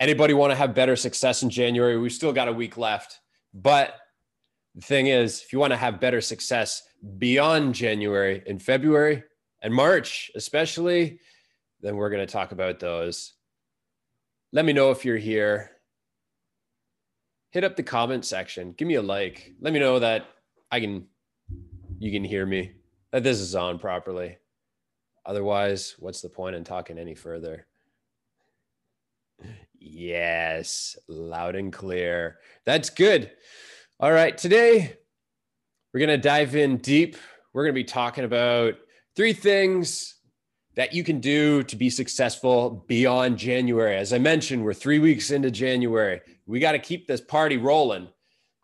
Anybody want to have better success in January? We've still got a week left. But the thing is, if you want to have better success beyond January in February and March, especially, then we're going to talk about those. Let me know if you're here. Hit up the comment section. Give me a like. Let me know that I can you can hear me. That this is on properly. Otherwise, what's the point in talking any further? Yes, loud and clear. That's good. All right, today we're going to dive in deep. We're going to be talking about three things that you can do to be successful beyond January. As I mentioned, we're three weeks into January. We got to keep this party rolling.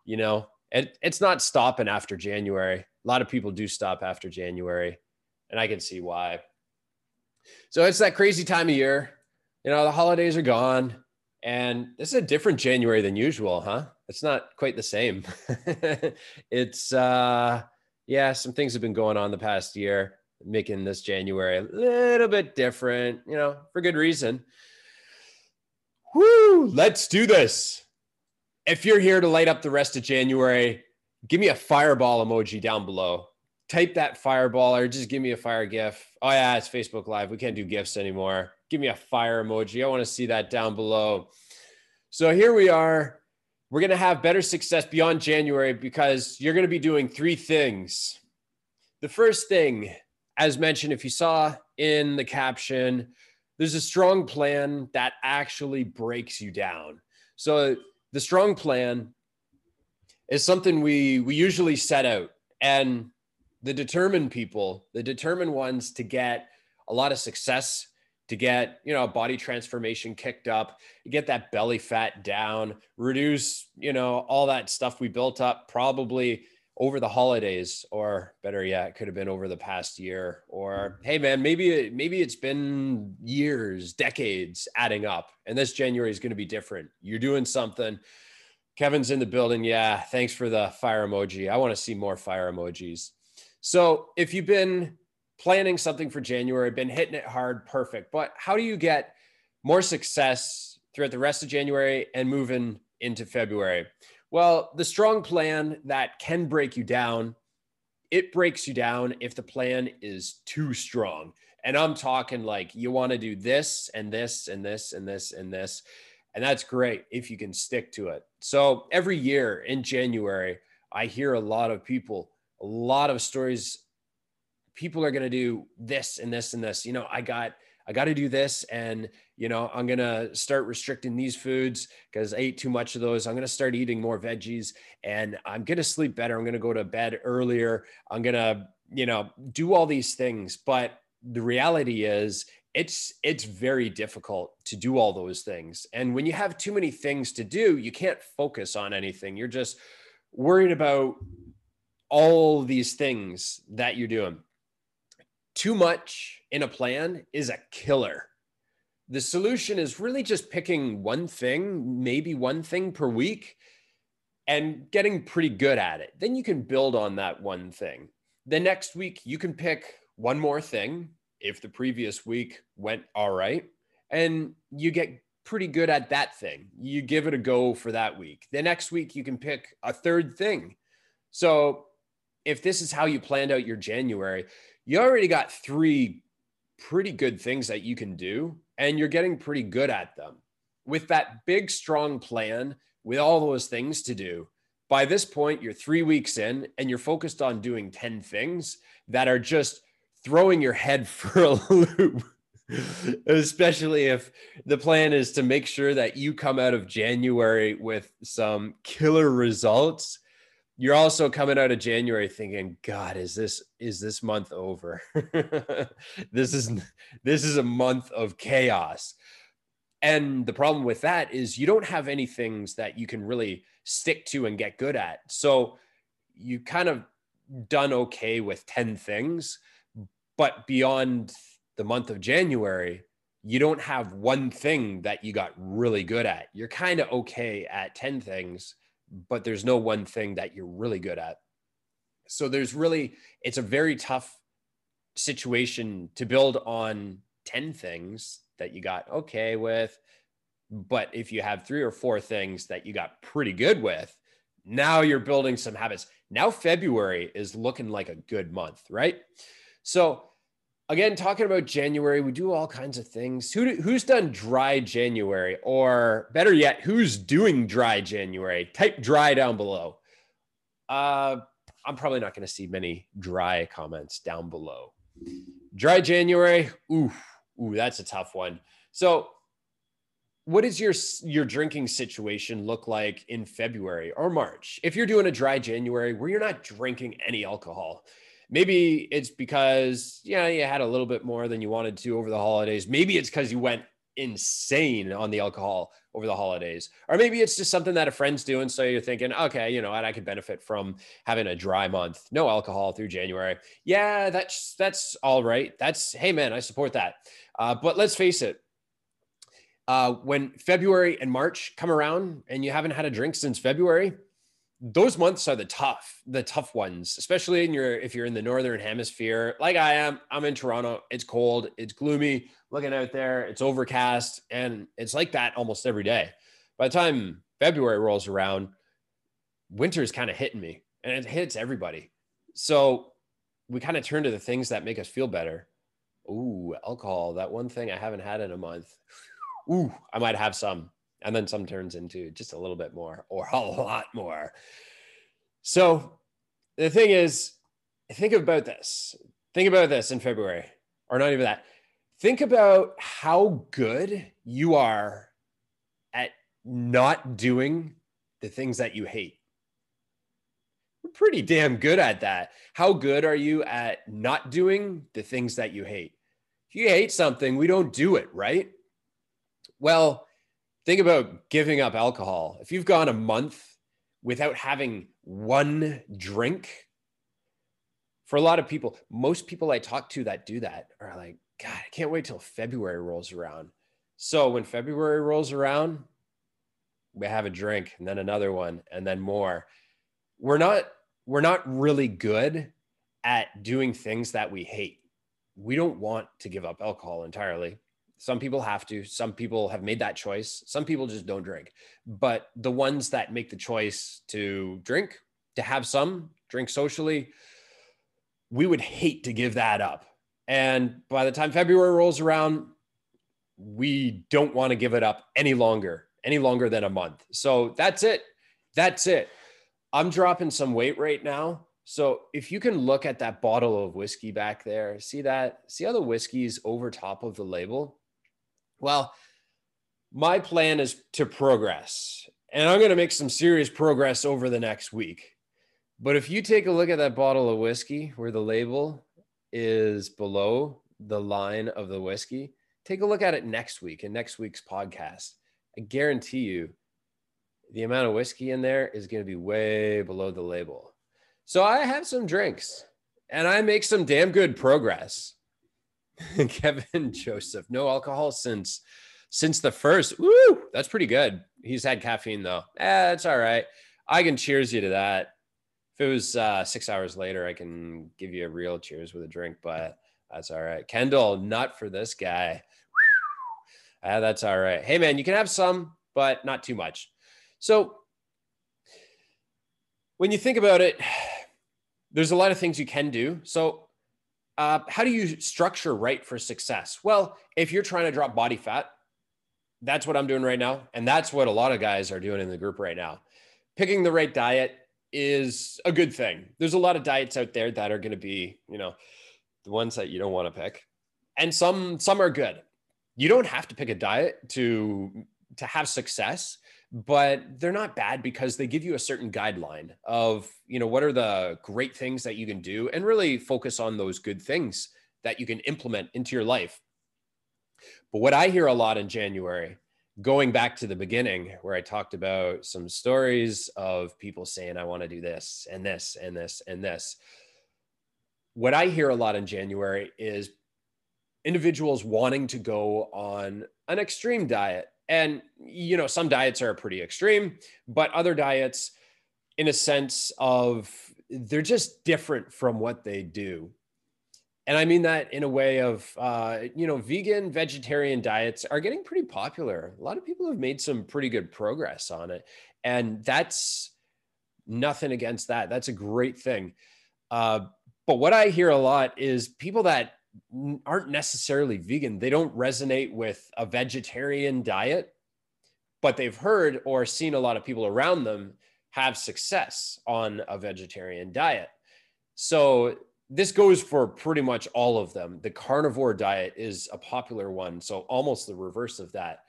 You know, it, it's not stopping after January. A lot of people do stop after January, and I can see why. So it's that crazy time of year. You know, the holidays are gone, and this is a different January than usual, huh? It's not quite the same. it's, uh, yeah, some things have been going on the past year making this January a little bit different, you know, for good reason. Woo, let's do this. If you're here to light up the rest of January, give me a fireball emoji down below. Type that fireball or just give me a fire gif. Oh, yeah, it's Facebook Live. We can't do gifs anymore. Give me a fire emoji. I want to see that down below. So here we are. We're going to have better success beyond January because you're going to be doing three things. The first thing as mentioned, if you saw in the caption, there's a strong plan that actually breaks you down. So the strong plan is something we we usually set out and the determined people, the determined ones to get a lot of success, to get, you know, body transformation kicked up, get that belly fat down, reduce, you know, all that stuff we built up probably over the holidays or better yet it could have been over the past year or hey man maybe maybe it's been years decades adding up and this january is going to be different. You're doing something. Kevin's in the building. Yeah thanks for the fire emoji. I want to see more fire emojis. So if you've been planning something for january been hitting it hard perfect but how do you get more success throughout the rest of january and moving into february well, the strong plan that can break you down, it breaks you down if the plan is too strong. And I'm talking like you want to do this and this and this and this and this. And that's great if you can stick to it. So every year in January, I hear a lot of people, a lot of stories. People are going to do this and this and this. You know, I got I got to do this. And, you know, I'm going to start restricting these foods because I ate too much of those. I'm going to start eating more veggies and I'm going to sleep better. I'm going to go to bed earlier. I'm going to, you know, do all these things. But the reality is, it's it's very difficult to do all those things and when you have too many things to do you can't focus on anything you're just worried about all these things that you're doing too much in a plan is a killer. The solution is really just picking one thing, maybe one thing per week, and getting pretty good at it. Then you can build on that one thing. The next week, you can pick one more thing if the previous week went all right, and you get pretty good at that thing. You give it a go for that week. The next week, you can pick a third thing. So, if this is how you planned out your January, you already got three pretty good things that you can do, and you're getting pretty good at them. With that big, strong plan, with all those things to do, by this point, you're three weeks in and you're focused on doing 10 things that are just throwing your head for a loop. Especially if the plan is to make sure that you come out of January with some killer results you're also coming out of January thinking, God, is this is this month over? this is this is a month of chaos. And the problem with that is you don't have any things that you can really stick to and get good at. So you kind of done okay with 10 things, but beyond the month of January, you don't have one thing that you got really good at. You're kind of okay at 10 things but there's no one thing that you're really good at. So there's really, it's a very tough situation to build on 10 things that you got okay with, But if you have three or four things that you got pretty good with, now you're building some habits. Now February is looking like a good month, right? So again, talking about January, we do all kinds of things. Who who's done dry January, or better yet, who's doing dry January? Type dry down below. Uh, I'm probably not going to see many dry comments down below. Dry January, ooh, ooh, that's a tough one. So, what does your your drinking situation look like in February or March? If you're doing a dry January where you're not drinking any alcohol, maybe it's because yeah you had a little bit more than you wanted to over the holidays. Maybe it's because you went insane on the alcohol over the holidays. Or maybe it's just something that a friend's doing so you're thinking okay you know i could benefit from having a dry month. No alcohol through january. Yeah that's that's all right. That's hey man i support that. Uh, but let's face it uh, when february and march come around and you haven't had a drink since february those months are the tough the tough ones especially in your if you're in the northern hemisphere. Like i am i'm in toronto. It's cold. It's gloomy. Looking out there it's overcast and it's like that almost every day. By the time february rolls around winter's kind of hitting me and it hits everybody. So we kind of turn to the things that make us feel better. Ooh alcohol that one thing i haven't had in a month. Ooh i might have some and then some turns into just a little bit more or a lot more. So the thing is, think about this. Think about this in February, or not even that. Think about how good you are at not doing the things that you hate. We're pretty damn good at that. How good are you at not doing the things that you hate? If you hate something, we don't do it, right? Well, think about giving up alcohol. If you've gone a month without having one drink, for a lot of people, most people I talk to that do that are like, God, I can't wait till February rolls around. So when February rolls around, we have a drink and then another one and then more. We're not we're not really good at doing things that we hate. We don't want to give up alcohol entirely. Some people have to. Some people have made that choice. Some people just don't drink. But the ones that make the choice to drink, to have some, drink socially, we would hate to give that up. And by the time February rolls around, we don't want to give it up any longer, any longer than a month. So that's it. That's it. I'm dropping some weight right now. So if you can look at that bottle of whiskey back there, see that, see how the whiskey is over top of the label? Well, my plan is to progress, and I'm going to make some serious progress over the next week. But if you take a look at that bottle of whiskey where the label is below the line of the whiskey, take a look at it next week in next week's podcast. I guarantee you the amount of whiskey in there is going to be way below the label. So I have some drinks and I make some damn good progress. Kevin Joseph, no alcohol since since the first. Woo, that's pretty good. He's had caffeine though. Eh, it's all right. I can cheers you to that. If it was uh, six hours later, I can give you a real cheers with a drink, but that's all right. Kendall, not for this guy. Ah, that's all right. Hey man, you can have some, but not too much. So when you think about it, there's a lot of things you can do. So uh, how do you structure right for success? Well, if you're trying to drop body fat, that's what I'm doing right now. And that's what a lot of guys are doing in the group right now. Picking the right diet is a good thing. There's a lot of diets out there that are going to be, you know, the ones that you don't want to pick. And some some are good. You don't have to pick a diet to to have success but they're not bad because they give you a certain guideline of you know what are the great things that you can do and really focus on those good things that you can implement into your life. But what i hear a lot in january going back to the beginning where i talked about some stories of people saying i want to do this and this and this and this what i hear a lot in january is individuals wanting to go on an extreme diet and, you know, some diets are pretty extreme, but other diets, in a sense of they're just different from what they do. and I mean that in a way of, uh, you know, vegan, vegetarian diets are getting pretty popular. A lot of people have made some pretty good progress on it. And that's nothing against that. That's a great thing. Uh, but what I hear a lot is people that aren't necessarily vegan, they don't resonate with a vegetarian diet, but they've heard or seen a lot of people around them have success on a vegetarian diet. So this goes for pretty much all of them. The carnivore diet is a popular one, so almost the reverse of that.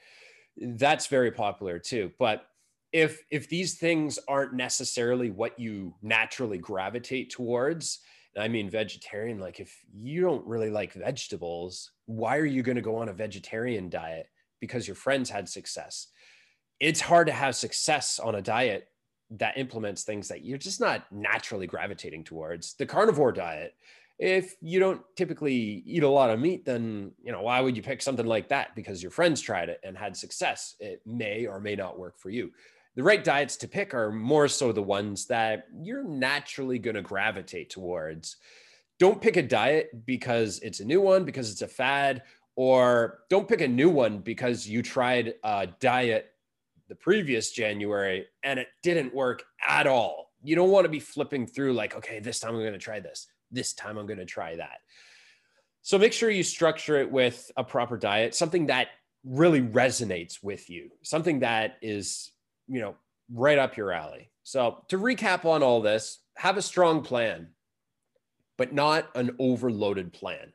That's very popular too. But if if these things aren't necessarily what you naturally gravitate towards, I mean vegetarian, like if you don't really like vegetables, why are you going to go on a vegetarian diet because your friends had success? It's hard to have success on a diet that implements things that you're just not naturally gravitating towards. The carnivore diet, if you don't typically eat a lot of meat, then you know why would you pick something like that? Because your friends tried it and had success. It may or may not work for you. The right diets to pick are more so the ones that you're naturally going to gravitate towards. Don't pick a diet because it's a new one, because it's a fad, or don't pick a new one because you tried a diet the previous January and it didn't work at all. You don't want to be flipping through like, okay, this time I'm going to try this. This time I'm going to try that. So make sure you structure it with a proper diet, something that really resonates with you, something that is, you know, right up your alley. So to recap on all this, have a strong plan, but not an overloaded plan.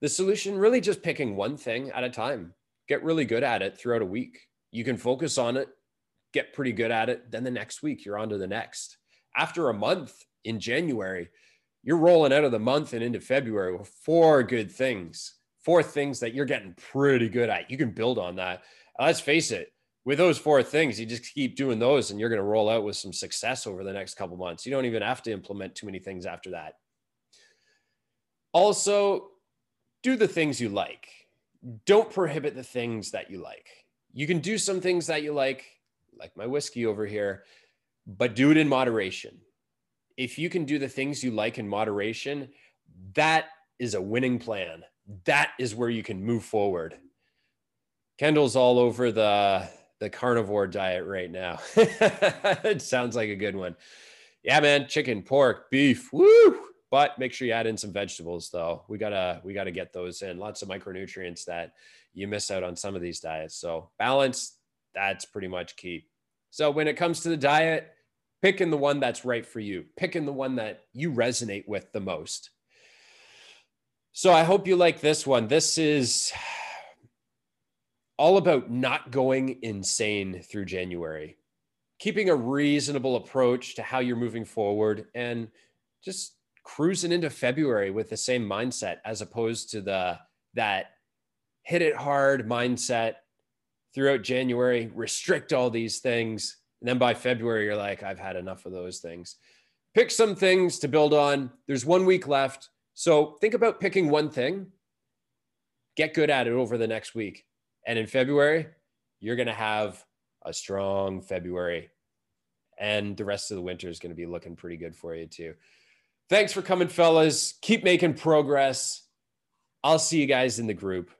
The solution really just picking one thing at a time. Get really good at it throughout a week you can focus on it, get pretty good at it. Then the next week, you're on to the next. After a month in January, you're rolling out of the month and into February with four good things, four things that you're getting pretty good at. You can build on that. Let's face it, with those four things, you just keep doing those and you're going to roll out with some success over the next couple months. You don't even have to implement too many things after that. Also, do the things you like. Don't prohibit the things that you like you can do some things that you like, like my whiskey over here, but do it in moderation. If you can do the things you like in moderation, that is a winning plan. That is where you can move forward. Kendall's all over the the carnivore diet right now. it sounds like a good one. Yeah, man, chicken, pork, beef, woo! But make sure you add in some vegetables though. We gotta we gotta get those in. Lots of micronutrients that you miss out on some of these diets. So balance, that's pretty much key. So when it comes to the diet, picking the one that's right for you, picking the one that you resonate with the most. So I hope you like this one. This is all about not going insane through January, keeping a reasonable approach to how you're moving forward and just cruising into February with the same mindset as opposed to the that hit it hard mindset throughout January, restrict all these things. And then by February, you're like, I've had enough of those things. Pick some things to build on. There's one week left. So think about picking one thing, get good at it over the next week. And in February, you're going to have a strong February. And the rest of the winter is going to be looking pretty good for you, too. Thanks for coming, fellas. Keep making progress. I'll see you guys in the group.